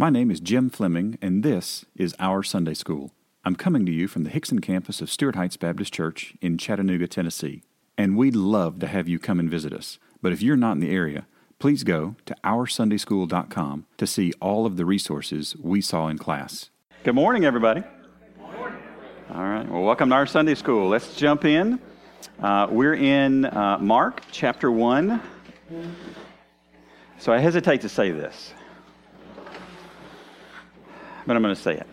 My name is Jim Fleming, and this is Our Sunday School. I'm coming to you from the Hixson campus of Stuart Heights Baptist Church in Chattanooga, Tennessee. And we'd love to have you come and visit us. But if you're not in the area, please go to OurSundaySchool.com to see all of the resources we saw in class. Good morning, everybody. Good morning. All right. Well, welcome to our Sunday School. Let's jump in. Uh, we're in uh, Mark chapter 1. So I hesitate to say this but I'm going to say it.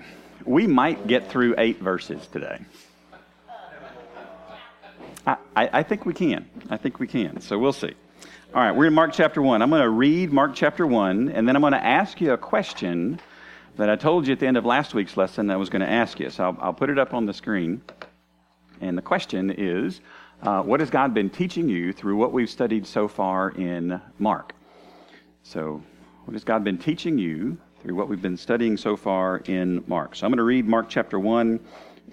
We might get through eight verses today. I, I, I, think we can. I think we can. So we'll see. All right, we're in Mark chapter 1. I'm going to read Mark chapter 1, and then I'm going to ask you a question that I told you at the end of last week's lesson I was going to ask you. So I'll, I'll put it up on the screen. And the question is uh, What has God been teaching you through what we've studied so far in Mark? So, what has God been teaching you through what we've been studying so far in Mark. So I'm going to read Mark chapter 1,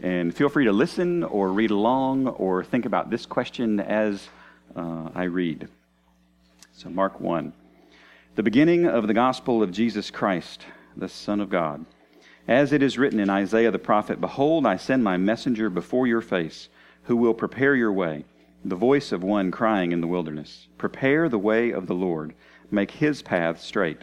and feel free to listen or read along or think about this question as uh, I read. So, Mark 1. The beginning of the gospel of Jesus Christ, the Son of God. As it is written in Isaiah the prophet Behold, I send my messenger before your face, who will prepare your way, the voice of one crying in the wilderness Prepare the way of the Lord, make his path straight.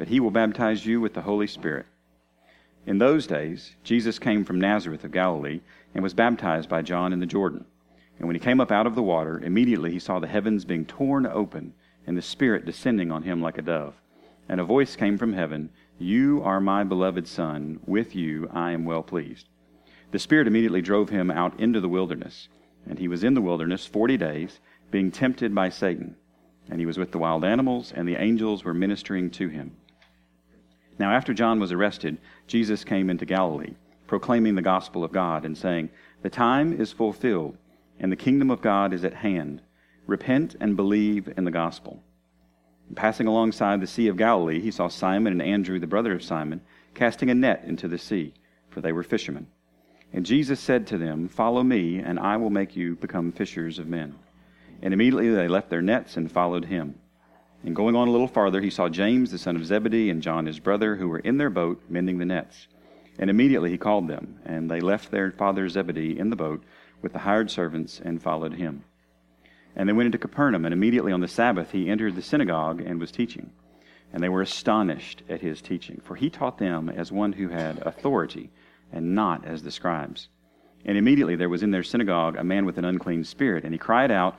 but he will baptize you with the Holy Spirit. In those days, Jesus came from Nazareth of Galilee and was baptized by John in the Jordan. And when he came up out of the water, immediately he saw the heavens being torn open and the Spirit descending on him like a dove. And a voice came from heaven You are my beloved Son, with you I am well pleased. The Spirit immediately drove him out into the wilderness. And he was in the wilderness forty days, being tempted by Satan. And he was with the wild animals, and the angels were ministering to him. Now, after John was arrested, Jesus came into Galilee, proclaiming the gospel of God and saying, The time is fulfilled, and the kingdom of God is at hand. Repent and believe in the gospel. Passing alongside the Sea of Galilee, he saw Simon and Andrew, the brother of Simon, casting a net into the sea, for they were fishermen. And Jesus said to them, Follow me, and I will make you become fishers of men. And immediately they left their nets and followed him. And going on a little farther, he saw James, the son of Zebedee, and John, his brother, who were in their boat mending the nets. And immediately he called them, and they left their father Zebedee in the boat with the hired servants and followed him. And they went into Capernaum, and immediately on the Sabbath he entered the synagogue and was teaching. And they were astonished at his teaching, for he taught them as one who had authority, and not as the scribes. And immediately there was in their synagogue a man with an unclean spirit, and he cried out,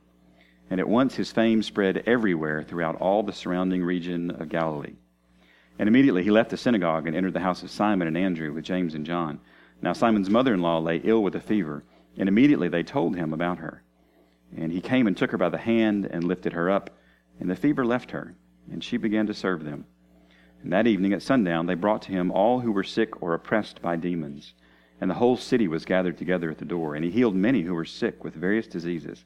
And at once his fame spread everywhere throughout all the surrounding region of Galilee. And immediately he left the synagogue and entered the house of Simon and Andrew with James and John. Now Simon's mother in law lay ill with a fever, and immediately they told him about her. And he came and took her by the hand and lifted her up, and the fever left her, and she began to serve them. And that evening at sundown they brought to him all who were sick or oppressed by demons. And the whole city was gathered together at the door, and he healed many who were sick with various diseases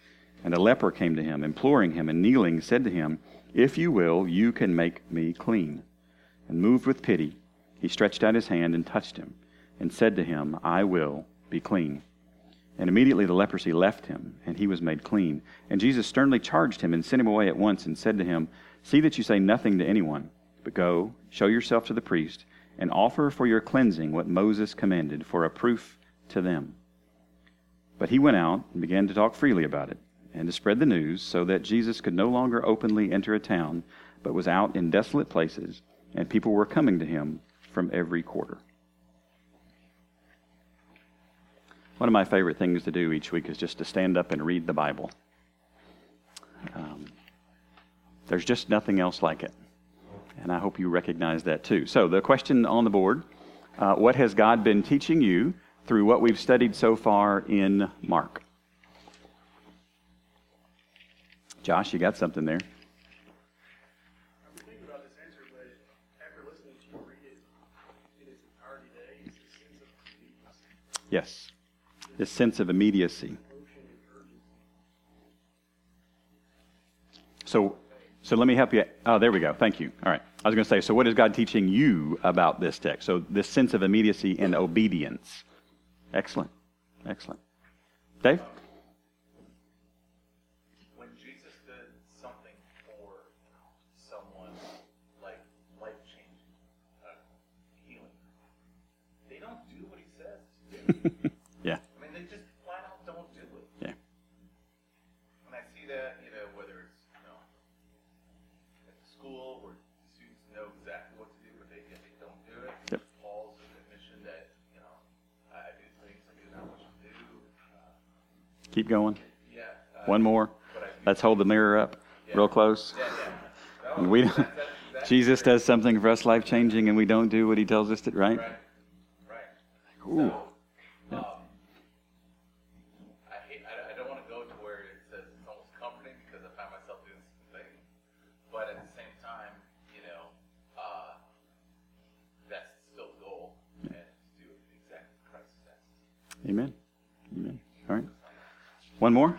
And a leper came to him, imploring him, and kneeling, said to him, If you will, you can make me clean. And moved with pity, he stretched out his hand and touched him, and said to him, I will be clean. And immediately the leprosy left him, and he was made clean. And Jesus sternly charged him and sent him away at once and said to him, See that you say nothing to anyone, but go, show yourself to the priest, and offer for your cleansing what Moses commanded for a proof to them. But he went out and began to talk freely about it, and to spread the news, so that Jesus could no longer openly enter a town, but was out in desolate places, and people were coming to him from every quarter. One of my favorite things to do each week is just to stand up and read the Bible. Um, there's just nothing else like it. And I hope you recognize that too. So, the question on the board uh, What has God been teaching you through what we've studied so far in Mark? Josh, you got something there? Yes this sense of immediacy. So, so let me help you. Oh, there we go. Thank you. All right. I was going to say, so what is God teaching you about this text? So, this sense of immediacy and obedience. Excellent. Excellent. Dave? Keep going. Yeah. Uh, One more. Let's hold the mirror up yeah. real close. Yeah, yeah. No, we don't, Jesus does something for us life changing, and we don't do what he tells us to, right? Right. right. Ooh. So, I, hate, I, I, don't want to go to where it says it's almost comforting because I find myself doing the. But at the same time, you know, that's still the goal, and to do exactly Christ says. Amen. Amen. One more?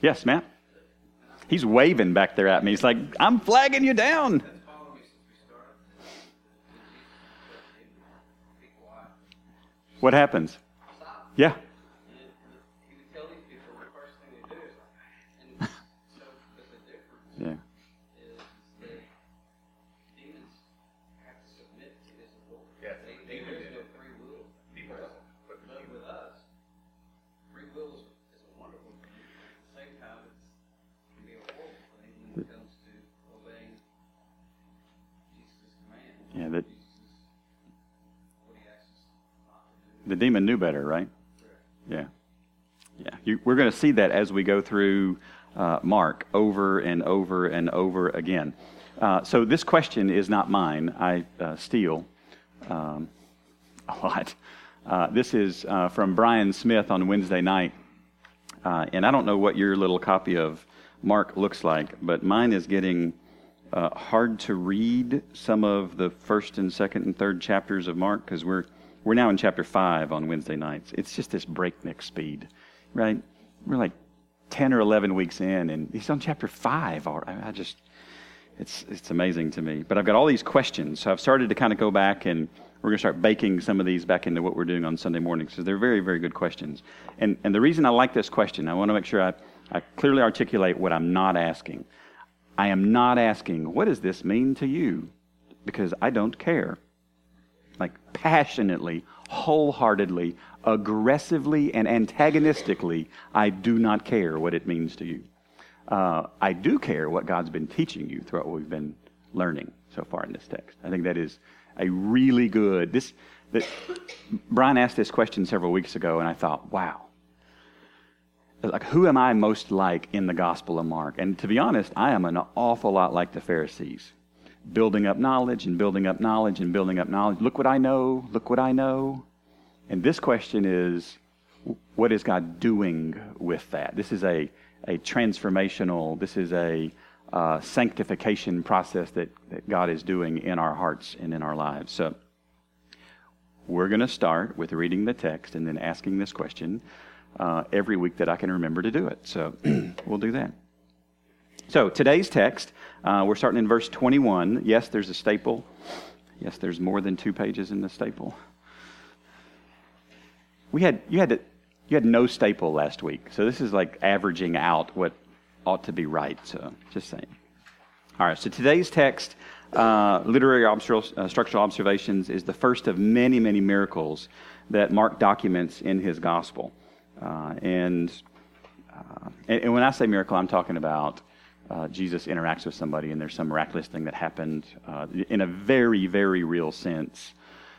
Yes, Matt? He's waving back there at me. He's like, I'm flagging you down. What happens? Yeah. The demon knew better, right? Yeah. Yeah. You, we're going to see that as we go through uh, Mark over and over and over again. Uh, so this question is not mine. I uh, steal um, a lot. Uh, this is uh, from Brian Smith on Wednesday night. Uh, and I don't know what your little copy of Mark looks like, but mine is getting hard to read some of the first and second and third chapters of Mark because we're we're now in chapter 5 on Wednesday nights. It's just this breakneck speed, right? We're like 10 or 11 weeks in, and he's on chapter 5. I just, it's, it's amazing to me. But I've got all these questions, so I've started to kind of go back and we're going to start baking some of these back into what we're doing on Sunday mornings because they're very, very good questions. And, and the reason I like this question, I want to make sure I, I clearly articulate what I'm not asking. I am not asking, what does this mean to you? Because I don't care like passionately, wholeheartedly, aggressively, and antagonistically, I do not care what it means to you. Uh, I do care what God's been teaching you throughout what we've been learning so far in this text. I think that is a really good. This that Brian asked this question several weeks ago, and I thought, wow. Like, who am I most like in the Gospel of Mark? And to be honest, I am an awful lot like the Pharisees building up knowledge and building up knowledge and building up knowledge. Look what I know, look what I know. And this question is what is God doing with that? This is a, a transformational, this is a uh, sanctification process that, that God is doing in our hearts and in our lives. So we're going to start with reading the text and then asking this question uh, every week that I can remember to do it. So we'll do that. So today's text uh, we're starting in verse 21. Yes, there's a staple. Yes, there's more than two pages in the staple. We had, you had to, you had no staple last week. So this is like averaging out what ought to be right. So just saying. All right, so today's text, uh, Literary uh, Structural Observations, is the first of many, many miracles that Mark documents in his gospel. Uh, and, uh, and, and, when I say miracle, I'm talking about uh, Jesus interacts with somebody and there's some miraculous thing that happened uh, in a very, very real sense.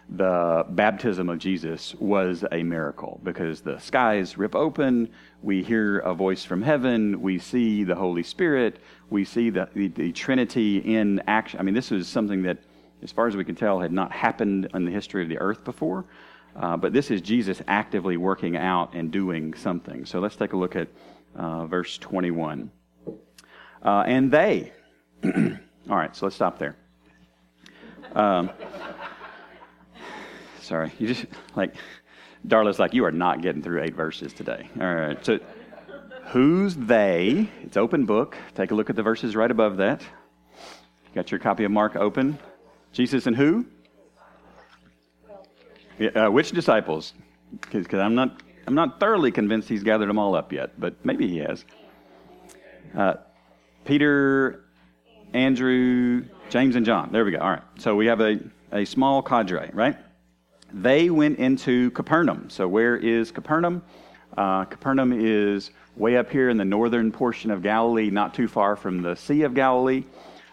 The baptism of Jesus was a miracle because the skies rip open, we hear a voice from heaven, we see the Holy Spirit, we see the, the, the Trinity in action. I mean, this is something that, as far as we can tell, had not happened in the history of the earth before. Uh, but this is Jesus actively working out and doing something. So let's take a look at uh, verse 21. Uh, and they. All right, so let's stop there. Um, sorry, you just like Darla's like you are not getting through eight verses today. All right, so who's they? It's open book. Take a look at the verses right above that. You got your copy of Mark open. Jesus and who? Uh, which disciples? Because I'm not, I'm not thoroughly convinced he's gathered them all up yet, but maybe he has. Uh, Peter, Andrew, James, and John. There we go. All right. So we have a, a small cadre, right? They went into Capernaum. So where is Capernaum? Uh, Capernaum is way up here in the northern portion of Galilee, not too far from the Sea of Galilee.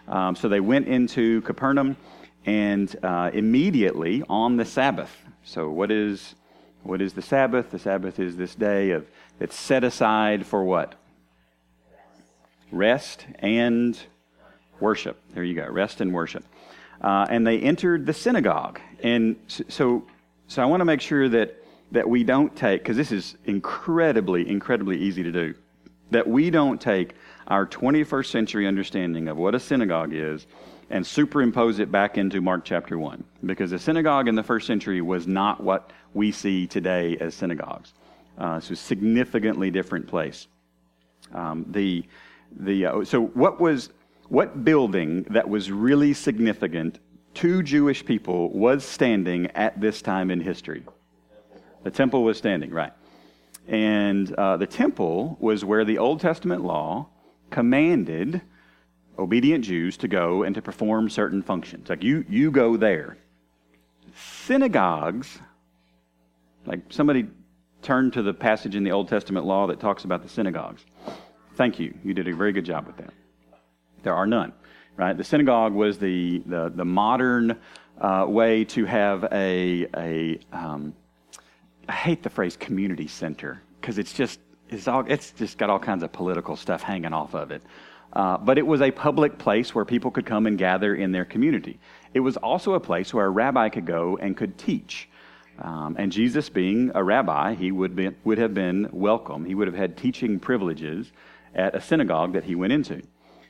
Um, so they went into Capernaum, and uh, immediately on the Sabbath, so, what is, what is the Sabbath? The Sabbath is this day of that's set aside for what? Rest and worship. There you go. Rest and worship. Uh, and they entered the synagogue. And so, so I want to make sure that that we don't take because this is incredibly, incredibly easy to do. That we don't take our 21st century understanding of what a synagogue is and superimpose it back into Mark chapter 1. Because the synagogue in the first century was not what we see today as synagogues. Uh, it's a significantly different place. Um, the, the, uh, so, what was what building that was really significant to Jewish people was standing at this time in history? The temple was standing, right. And uh, the temple was where the Old Testament law commanded obedient Jews to go and to perform certain functions. Like you, you go there. Synagogues, like somebody turned to the passage in the Old Testament law that talks about the synagogues. Thank you. You did a very good job with that. There are none, right? The synagogue was the, the, the modern uh, way to have a, a um, I hate the phrase community center because it's just, it's, all, it's just got all kinds of political stuff hanging off of it. Uh, but it was a public place where people could come and gather in their community. It was also a place where a rabbi could go and could teach. Um, and Jesus, being a rabbi, he would, be, would have been welcome. He would have had teaching privileges at a synagogue that he went into.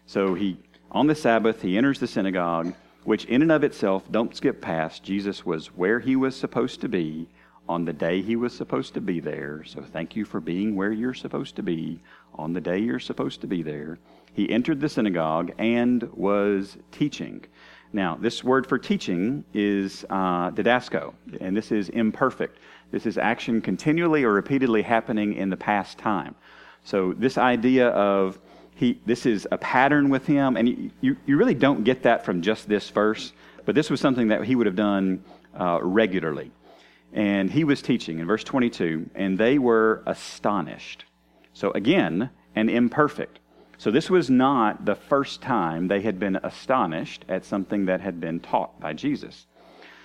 So he, on the Sabbath, he enters the synagogue, which in and of itself, don't skip past, Jesus was where he was supposed to be on the day he was supposed to be there. So thank you for being where you're supposed to be on the day you're supposed to be there he entered the synagogue and was teaching. Now, this word for teaching is uh, didasco, and this is imperfect. This is action continually or repeatedly happening in the past time. So, this idea of he, this is a pattern with him, and you, you really don't get that from just this verse, but this was something that he would have done uh, regularly. And he was teaching in verse 22, and they were astonished. So, again, an imperfect. So, this was not the first time they had been astonished at something that had been taught by Jesus.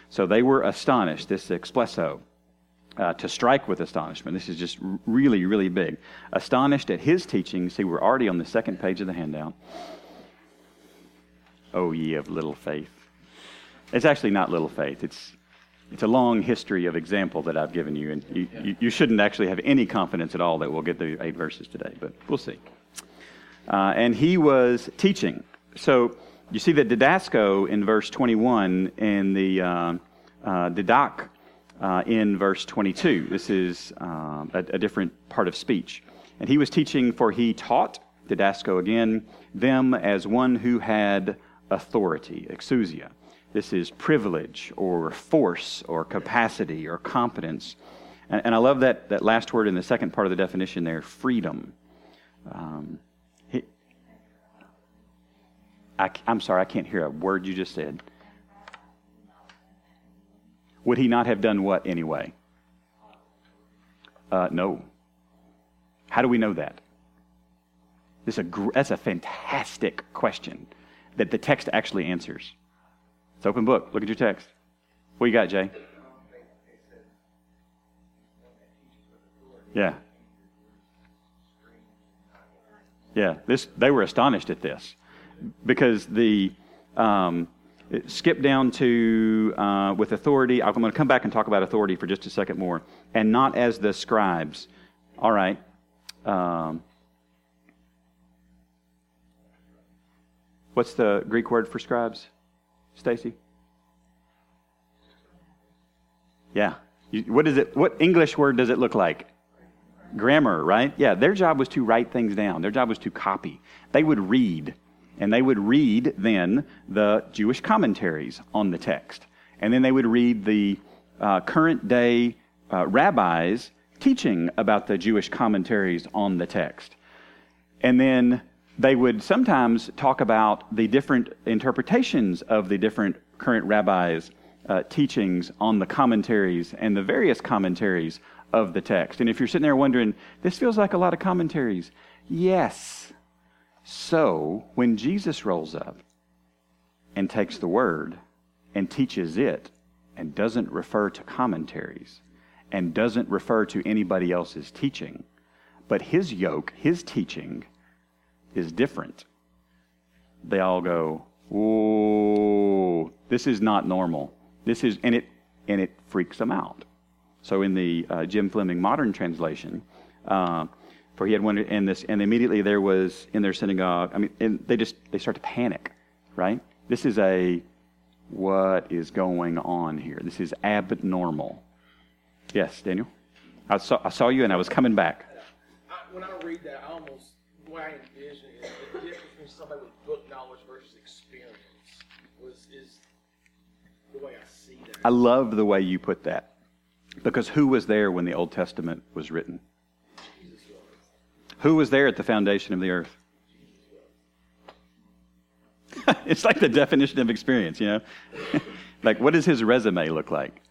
So, they were astonished, this explesso, uh, to strike with astonishment. This is just really, really big. Astonished at his teaching. See, we're already on the second page of the handout. Oh, ye of little faith. It's actually not little faith. It's, it's a long history of example that I've given you, and you, you, you shouldn't actually have any confidence at all that we'll get the eight verses today, but we'll see uh, and he was teaching. So you see the didasco in verse 21 and the uh, uh, didac uh, in verse 22. This is uh, a, a, different part of speech. And he was teaching, for he taught, didasco again, them as one who had authority, exousia. This is privilege or force or capacity or competence. And, and I love that, that last word in the second part of the definition there freedom. Um, he, I, I'm sorry, I can't hear a word you just said. Would he not have done what anyway? Uh, no. How do we know that? This a, that's a fantastic question that the text actually answers. It's open book. Look at your text. What you got, Jay? Yeah. Yeah. This they were astonished at this because the um, skip down to uh, with authority. I'm going to come back and talk about authority for just a second more, and not as the scribes. All right. Um, what's the Greek word for scribes, Stacy? Yeah. what is it? What English word does it look like? Grammar, right? Yeah. Their job was to write things down. Their job was to copy. They would read and they would read then the Jewish commentaries on the text. And then they would read the uh, current day uh, rabbis teaching about the Jewish commentaries on the text. And then they would sometimes talk about the different interpretations of the different current rabbis' uh, teachings on the commentaries and the various commentaries of the text. And if you're sitting there wondering, this feels like a lot of commentaries, yes. So, when Jesus rolls up and takes the word and teaches it and doesn't refer to commentaries and doesn't refer to anybody else's teaching, but his yoke, his teaching, is different. They all go, "Whoa, this is not normal." This is, and it and it freaks them out. So in the uh, Jim Fleming modern translation, uh, for he had one in this, and immediately there was in their synagogue. I mean, and they just they start to panic, right? This is a what is going on here? This is abnormal. Yes, Daniel. I saw I saw you, and I was coming back. I, when I read that, I almost the way I envision it, the difference between somebody with book knowledge versus experience was is the way I see that. I love the way you put that, because who was there when the Old Testament was written? Who was there at the foundation of the earth? it's like the definition of experience, you know? like, what does his resume look like?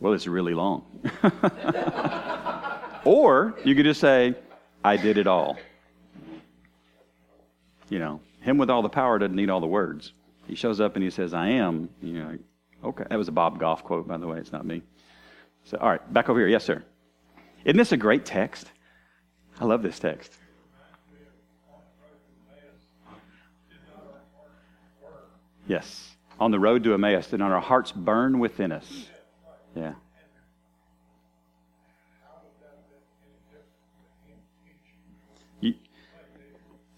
Well, it's really long. or you could just say, I did it all. You know, him with all the power doesn't need all the words. He shows up and he says, I am. You know, okay. That was a Bob Goff quote, by the way. It's not me. So, all right, back over here. Yes, sir. Isn't this a great text? I love this text. Yes. On the road to Emmaus, did not our hearts burn within us? Yeah.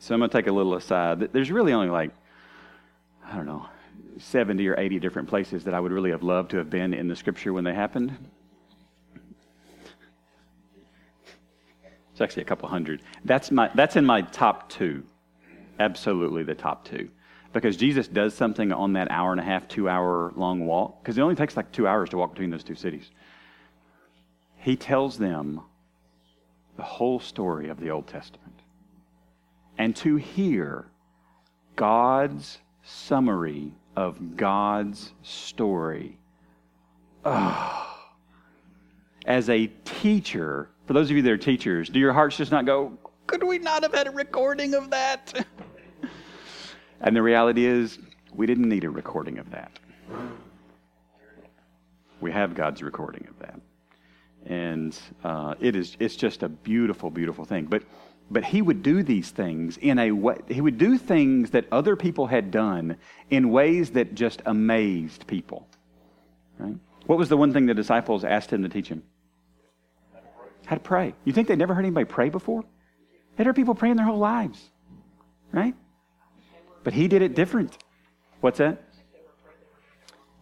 So I'm going to take a little aside. There's really only like, I don't know, 70 or 80 different places that I would really have loved to have been in the scripture when they happened. It's actually a couple hundred. That's, my, that's in my top two. Absolutely the top two. Because Jesus does something on that hour and a half, two hour long walk, because it only takes like two hours to walk between those two cities. He tells them the whole story of the Old Testament. And to hear God's summary of God's story. Oh, as a teacher, for those of you that are teachers, do your hearts just not go, could we not have had a recording of that? and the reality is, we didn't need a recording of that. We have God's recording of that. And uh, it is, it's just a beautiful, beautiful thing. But, but he would do these things in a way, he would do things that other people had done in ways that just amazed people. Right? What was the one thing the disciples asked him to teach him? How to pray. You think they never heard anybody pray before? They'd heard people praying their whole lives, right? But he did it different. What's that?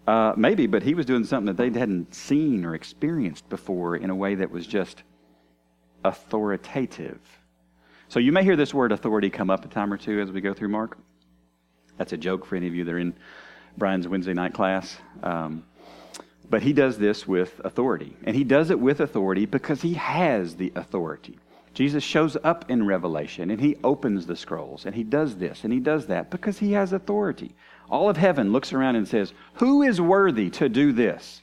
Uh, maybe, but he was doing something that they hadn't seen or experienced before in a way that was just authoritative. So you may hear this word authority come up a time or two as we go through Mark. That's a joke for any of you that are in Brian's Wednesday night class. Um, But he does this with authority. And he does it with authority because he has the authority. Jesus shows up in Revelation and he opens the scrolls and he does this and he does that because he has authority. All of heaven looks around and says, Who is worthy to do this?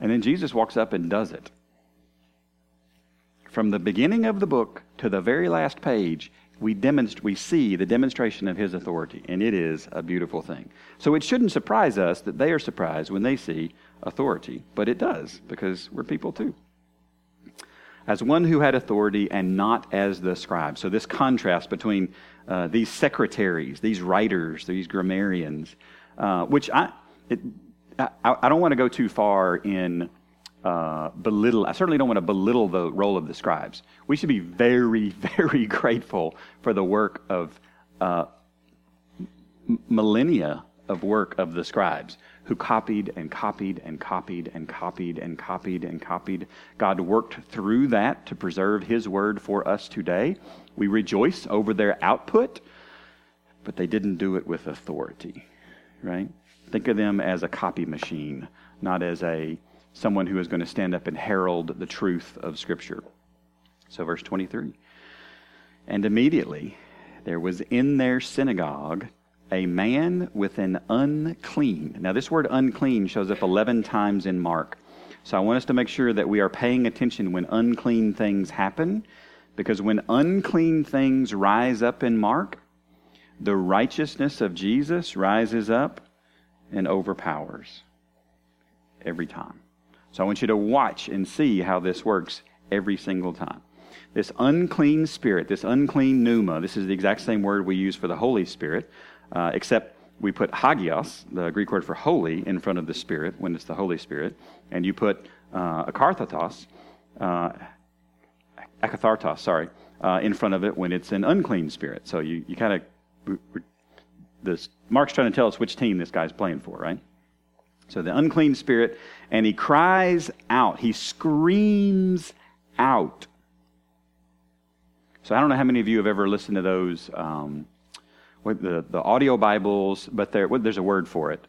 And then Jesus walks up and does it. From the beginning of the book to the very last page, we, demonst- we see the demonstration of his authority, and it is a beautiful thing. So it shouldn't surprise us that they are surprised when they see authority, but it does, because we're people too. As one who had authority and not as the scribe. So, this contrast between uh, these secretaries, these writers, these grammarians, uh, which I, it, I, I, don't want to go too far in uh, belittle, I certainly don't want to belittle the role of the scribes. We should be very, very grateful for the work of uh, millennia of work of the scribes who copied and copied and copied and copied and copied and copied. God worked through that to preserve His word for us today. We rejoice over their output, but they didn't do it with authority, right? Think of them as a copy machine, not as a someone who is going to stand up and herald the truth of Scripture. So, verse 23 And immediately there was in their synagogue a man with an unclean. Now, this word unclean shows up 11 times in Mark. So, I want us to make sure that we are paying attention when unclean things happen, because when unclean things rise up in Mark, the righteousness of Jesus rises up and overpowers every time. So I want you to watch and see how this works every single time. This unclean spirit, this unclean pneuma, this is the exact same word we use for the Holy Spirit, uh, except we put hagios, the Greek word for holy, in front of the Spirit when it's the Holy Spirit, and you put uh, akathartos, uh, akathartos, sorry, uh, in front of it when it's an unclean spirit. So you, you kind of, this Mark's trying to tell us which team this guy's playing for, right? So the unclean spirit, and he cries out, he screams out. So I don't know how many of you have ever listened to those, um, the, the audio Bibles, but there, there's a word for it.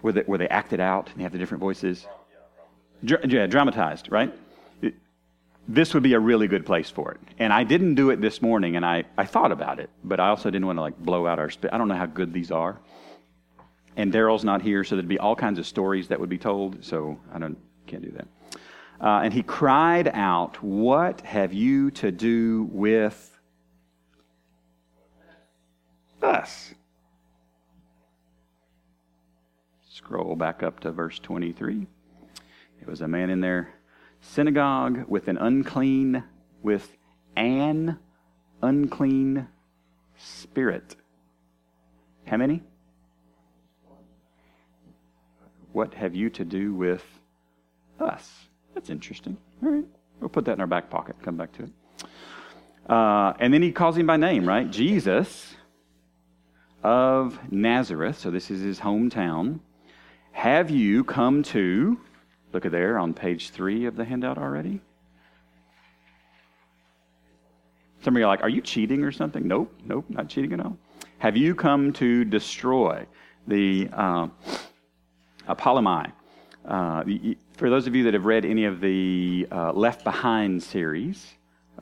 Where they, where they act it out and they have the different voices. Yeah, dramatized, right? this would be a really good place for it. And I didn't do it this morning, and I, I thought about it, but I also didn't want to like blow out our. Sp- I don't know how good these are and Daryl's not here, so there'd be all kinds of stories that would be told. So I don't can't do that. Uh, and he cried out, "What have you to do with us?" Scroll back up to verse 23. It was a man in their synagogue with an unclean, with an unclean spirit. How many? What have you to do with us? That's interesting. All right. We'll put that in our back pocket. Come back to it. Uh, and then he calls him by name, right? Jesus of Nazareth. So this is his hometown. Have you come to, look at there on page three of the handout already? Some of you are like, are you cheating or something? Nope, nope, not cheating at all. Have you come to destroy the. Uh, Apolumi. Uh, for those of you that have read any of the uh, Left Behind series,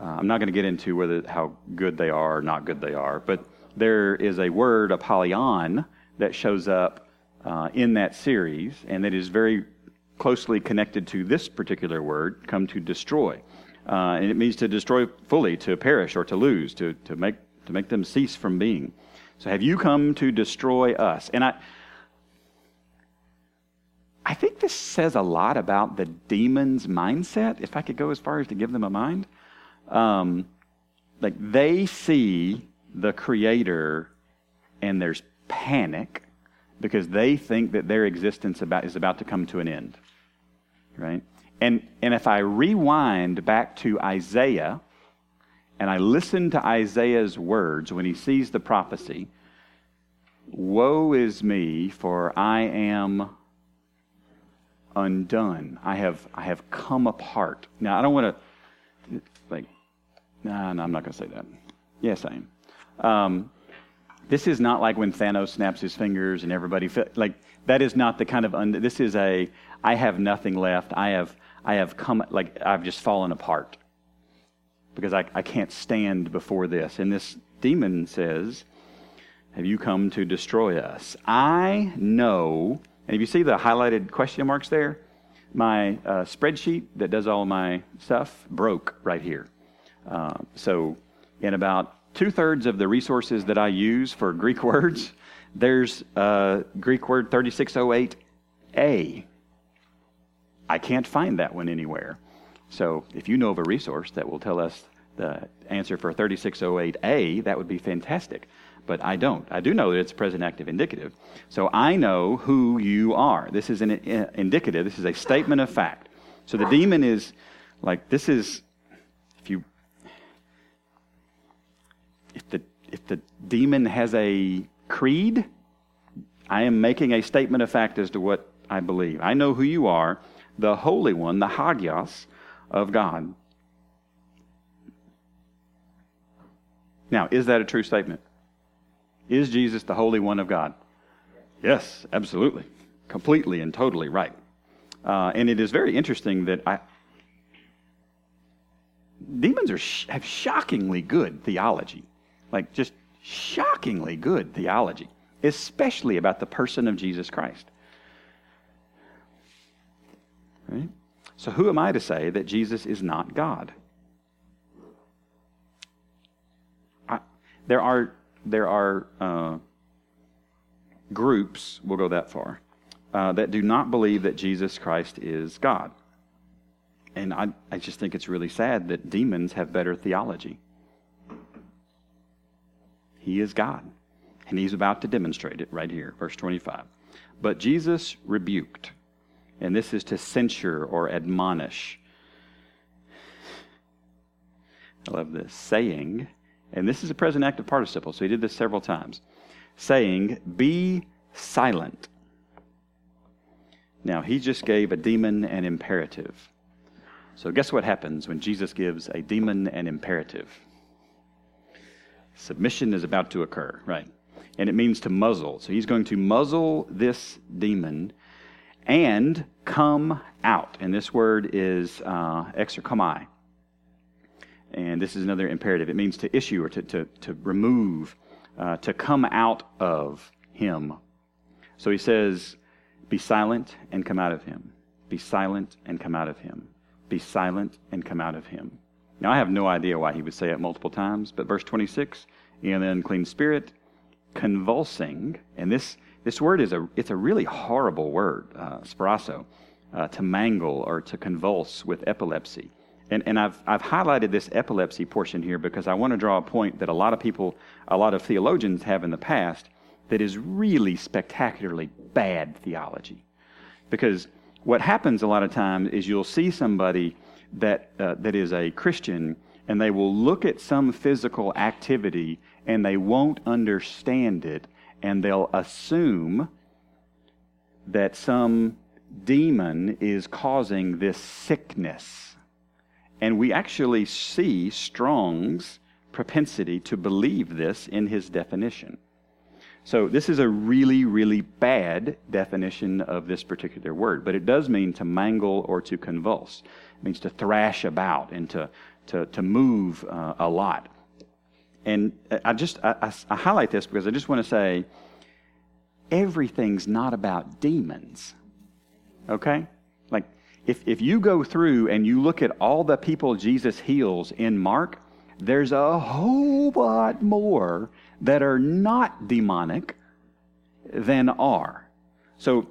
uh, I'm not going to get into whether how good they are or not good they are, but there is a word, Apollyon, that shows up uh, in that series, and that is very closely connected to this particular word, come to destroy. Uh, and it means to destroy fully, to perish or to lose, to, to, make, to make them cease from being. So have you come to destroy us? And I, I think this says a lot about the demon's mindset, if I could go as far as to give them a mind. Um, like they see the creator and there's panic because they think that their existence about, is about to come to an end. Right? And, and if I rewind back to Isaiah and I listen to Isaiah's words when he sees the prophecy, Woe is me, for I am undone. I have, I have come apart. Now, I don't want to, like, nah, no, I'm not going to say that. Yes, I am. Um, This is not like when Thanos snaps his fingers and everybody like that is not the kind of un- this is a I have nothing left. I have I have come like I've just fallen apart because I, I can't stand before this. And this demon says, Have you come to destroy us? I know, and if you see the highlighted question marks there, my uh, spreadsheet that does all my stuff broke right here. Uh, so, in about two thirds of the resources that I use for Greek words, there's a Greek word 3608a. I can't find that one anywhere. So, if you know of a resource that will tell us the answer for 3608a, that would be fantastic. But I don't. I do know that it's present active indicative. So I know who you are. This is an uh, indicative. This is a statement of fact. So the demon is like, this is, if you, if the, if the demon has a creed, I am making a statement of fact as to what I believe. I know who you are, the Holy One, the Hagios of God. Now, is that a true statement? Is Jesus the Holy One of God? Yes, absolutely. Completely and totally right. Uh, and it is very interesting that I, demons are sh- have shockingly good theology, like just shockingly good theology, especially about the person of Jesus Christ. Right? So, who am I to say that Jesus is not God? I, there are there are uh, groups, we'll go that far, uh, that do not believe that Jesus Christ is God. And I, I just think it's really sad that demons have better theology. He is God. And he's about to demonstrate it right here, verse 25. But Jesus rebuked, and this is to censure or admonish. I love this, saying, and this is a present active participle, so he did this several times, saying, Be silent. Now, he just gave a demon an imperative. So, guess what happens when Jesus gives a demon an imperative? Submission is about to occur, right? And it means to muzzle. So, he's going to muzzle this demon and come out. And this word is uh, exerchomai. And this is another imperative. It means to issue or to, to, to remove, uh, to come out of him. So he says, Be silent and come out of him. Be silent and come out of him. Be silent and come out of him. Now, I have no idea why he would say it multiple times, but verse 26, and the unclean spirit convulsing, and this, this word is a, it's a really horrible word, uh, uh, to mangle or to convulse with epilepsy. And, and I've, I've highlighted this epilepsy portion here because I want to draw a point that a lot of people, a lot of theologians have in the past that is really spectacularly bad theology. Because what happens a lot of times is you'll see somebody that, uh, that is a Christian and they will look at some physical activity and they won't understand it and they'll assume that some demon is causing this sickness and we actually see Strong's propensity to believe this in his definition. So, this is a really, really bad definition of this particular word, but it does mean to mangle or to convulse. It means to thrash about and to, to, to move uh, a lot. And I just I, I, I highlight this because I just want to say everything's not about demons. Okay? If, if you go through and you look at all the people Jesus heals in Mark, there's a whole lot more that are not demonic than are. So,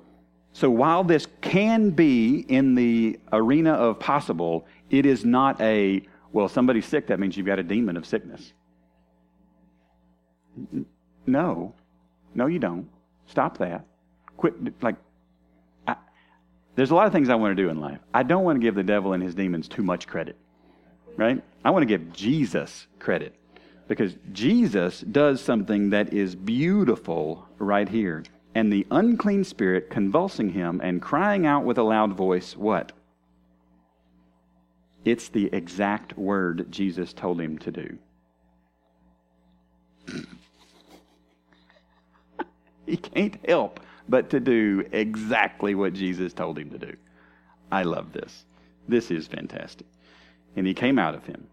so while this can be in the arena of possible, it is not a, well, somebody's sick, that means you've got a demon of sickness. No. No, you don't. Stop that. Quit, like, there's a lot of things I want to do in life. I don't want to give the devil and his demons too much credit, right? I want to give Jesus credit because Jesus does something that is beautiful right here. And the unclean spirit convulsing him and crying out with a loud voice, what? It's the exact word Jesus told him to do. he can't help but to do exactly what Jesus told him to do. I love this. This is fantastic. And he came out of him.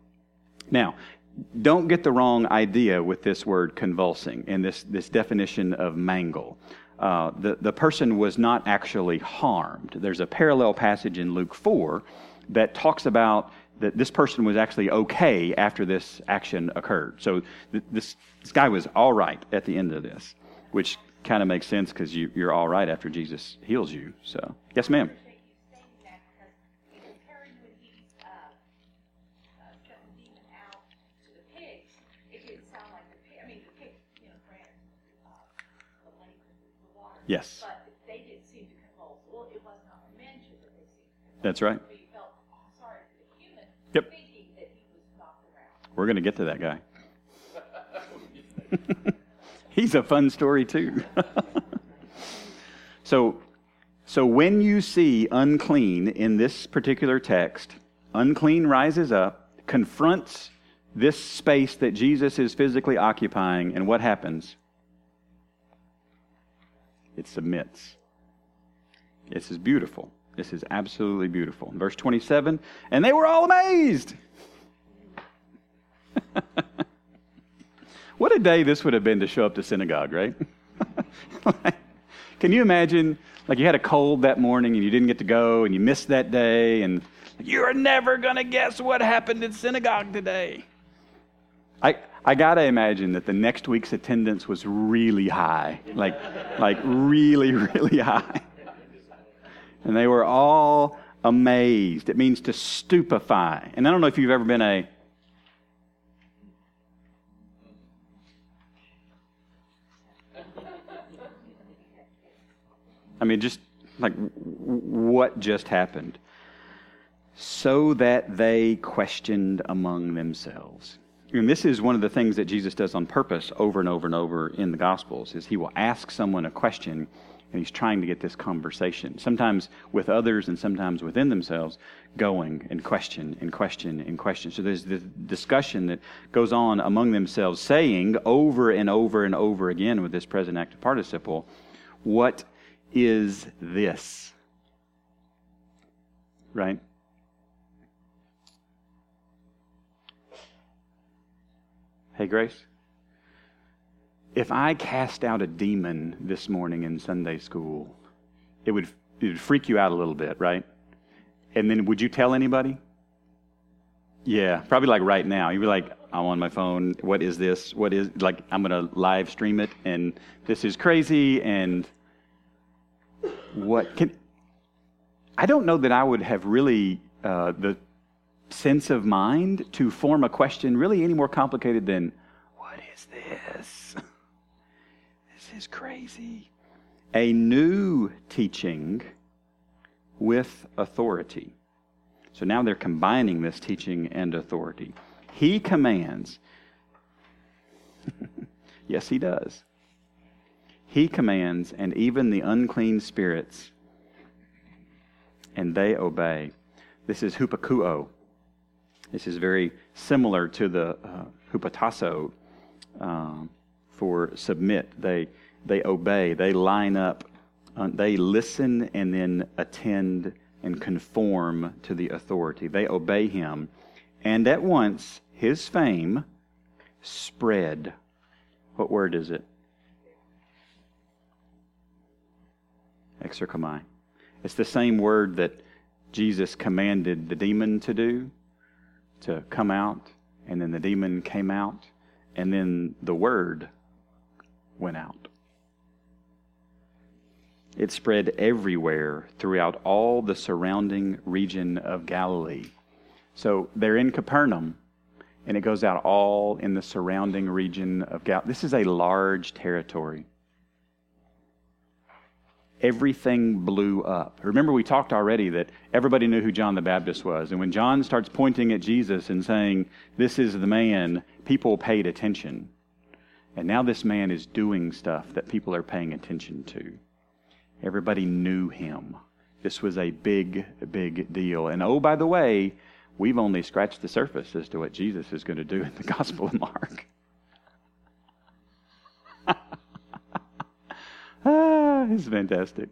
Now, don't get the wrong idea with this word convulsing and this, this definition of mangle. Uh, the, the person was not actually harmed. There's a parallel passage in Luke 4 that talks about that this person was actually okay after this action occurred. So th- this, this guy was all right at the end of this, which kind of makes sense because you, you're all right after Jesus heals you. So, yes, ma'am. appreciate you saying that because in comparing when he uh, uh, shut the demon out to the pigs, it didn't sound like the pig. I mean, the pigs, you know, granted, uh, the lake, the water. Yes. But they didn't seem to convulse. Well, it was not mentioned that they seemed to convulse. That's right. So felt sorry for the human Yep. thinking that he was knocked around. We're going to get to that guy. He's a fun story, too. so, so, when you see unclean in this particular text, unclean rises up, confronts this space that Jesus is physically occupying, and what happens? It submits. This is beautiful. This is absolutely beautiful. Verse 27 And they were all amazed. what a day this would have been to show up to synagogue, right? Can you imagine, like you had a cold that morning and you didn't get to go and you missed that day and you're never going to guess what happened in synagogue today? I, I got to imagine that the next week's attendance was really high, like, like really, really high. And they were all amazed. It means to stupefy. And I don't know if you've ever been a I mean, just like what just happened? So that they questioned among themselves. And this is one of the things that Jesus does on purpose over and over and over in the Gospels is he will ask someone a question and he's trying to get this conversation, sometimes with others and sometimes within themselves, going and question and question and question. So there's this discussion that goes on among themselves, saying over and over and over again with this present active participle, What is this? Right? Hey, Grace? If I cast out a demon this morning in Sunday school, it would, it would freak you out a little bit, right? And then would you tell anybody? Yeah, probably like right now. You'd be like, I'm on my phone. What is this? What is, like, I'm going to live stream it, and this is crazy, and what can, I don't know that I would have really uh, the sense of mind to form a question really any more complicated than, what is this? This is crazy. A new teaching with authority. So now they're combining this teaching and authority. He commands. yes, he does. He commands, and even the unclean spirits, and they obey. This is hupakouo. This is very similar to the uh, hupatasso um, for submit. They, they obey, they line up, uh, they listen and then attend and conform to the authority. They obey him. And at once, his fame spread. What word is it? Exerchomai. It's the same word that Jesus commanded the demon to do, to come out, and then the demon came out, and then the word went out. It spread everywhere throughout all the surrounding region of Galilee. So they're in Capernaum, and it goes out all in the surrounding region of Galilee. This is a large territory everything blew up. Remember, we talked already that everybody knew who John the Baptist was. And when John starts pointing at Jesus and saying, This is the man, people paid attention. And now this man is doing stuff that people are paying attention to. Everybody knew him. This was a big, big deal. And oh, by the way, we've only scratched the surface as to what Jesus is going to do in the Gospel of Mark. Ah, it's fantastic.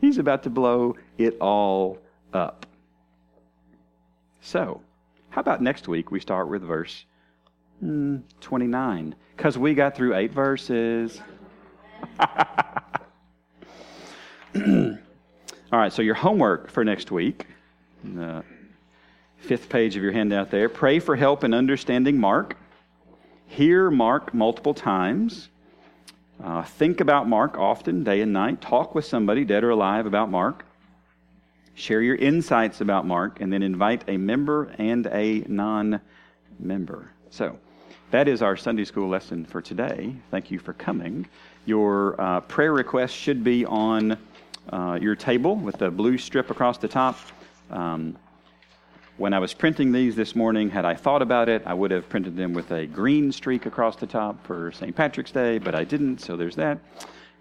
He's about to blow it all up. So, how about next week we start with verse mm, 29? Because we got through eight verses. All right, so your homework for next week, the fifth page of your handout there. Pray for help in understanding Mark. Hear Mark multiple times. Uh, think about Mark often, day and night. Talk with somebody, dead or alive, about Mark. Share your insights about Mark, and then invite a member and a non member. So, that is our Sunday school lesson for today. Thank you for coming. Your uh, prayer request should be on uh, your table with the blue strip across the top. Um, when I was printing these this morning, had I thought about it, I would have printed them with a green streak across the top for St. Patrick's Day, but I didn't, so there's that.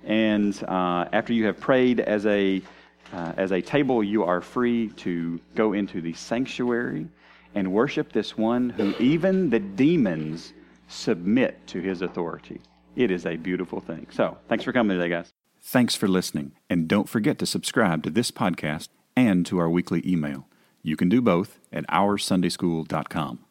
And uh, after you have prayed as a uh, as a table, you are free to go into the sanctuary and worship this one who even the demons submit to his authority. It is a beautiful thing. So, thanks for coming today, guys. Thanks for listening. And don't forget to subscribe to this podcast and to our weekly email. You can do both at OurSundaySchool.com.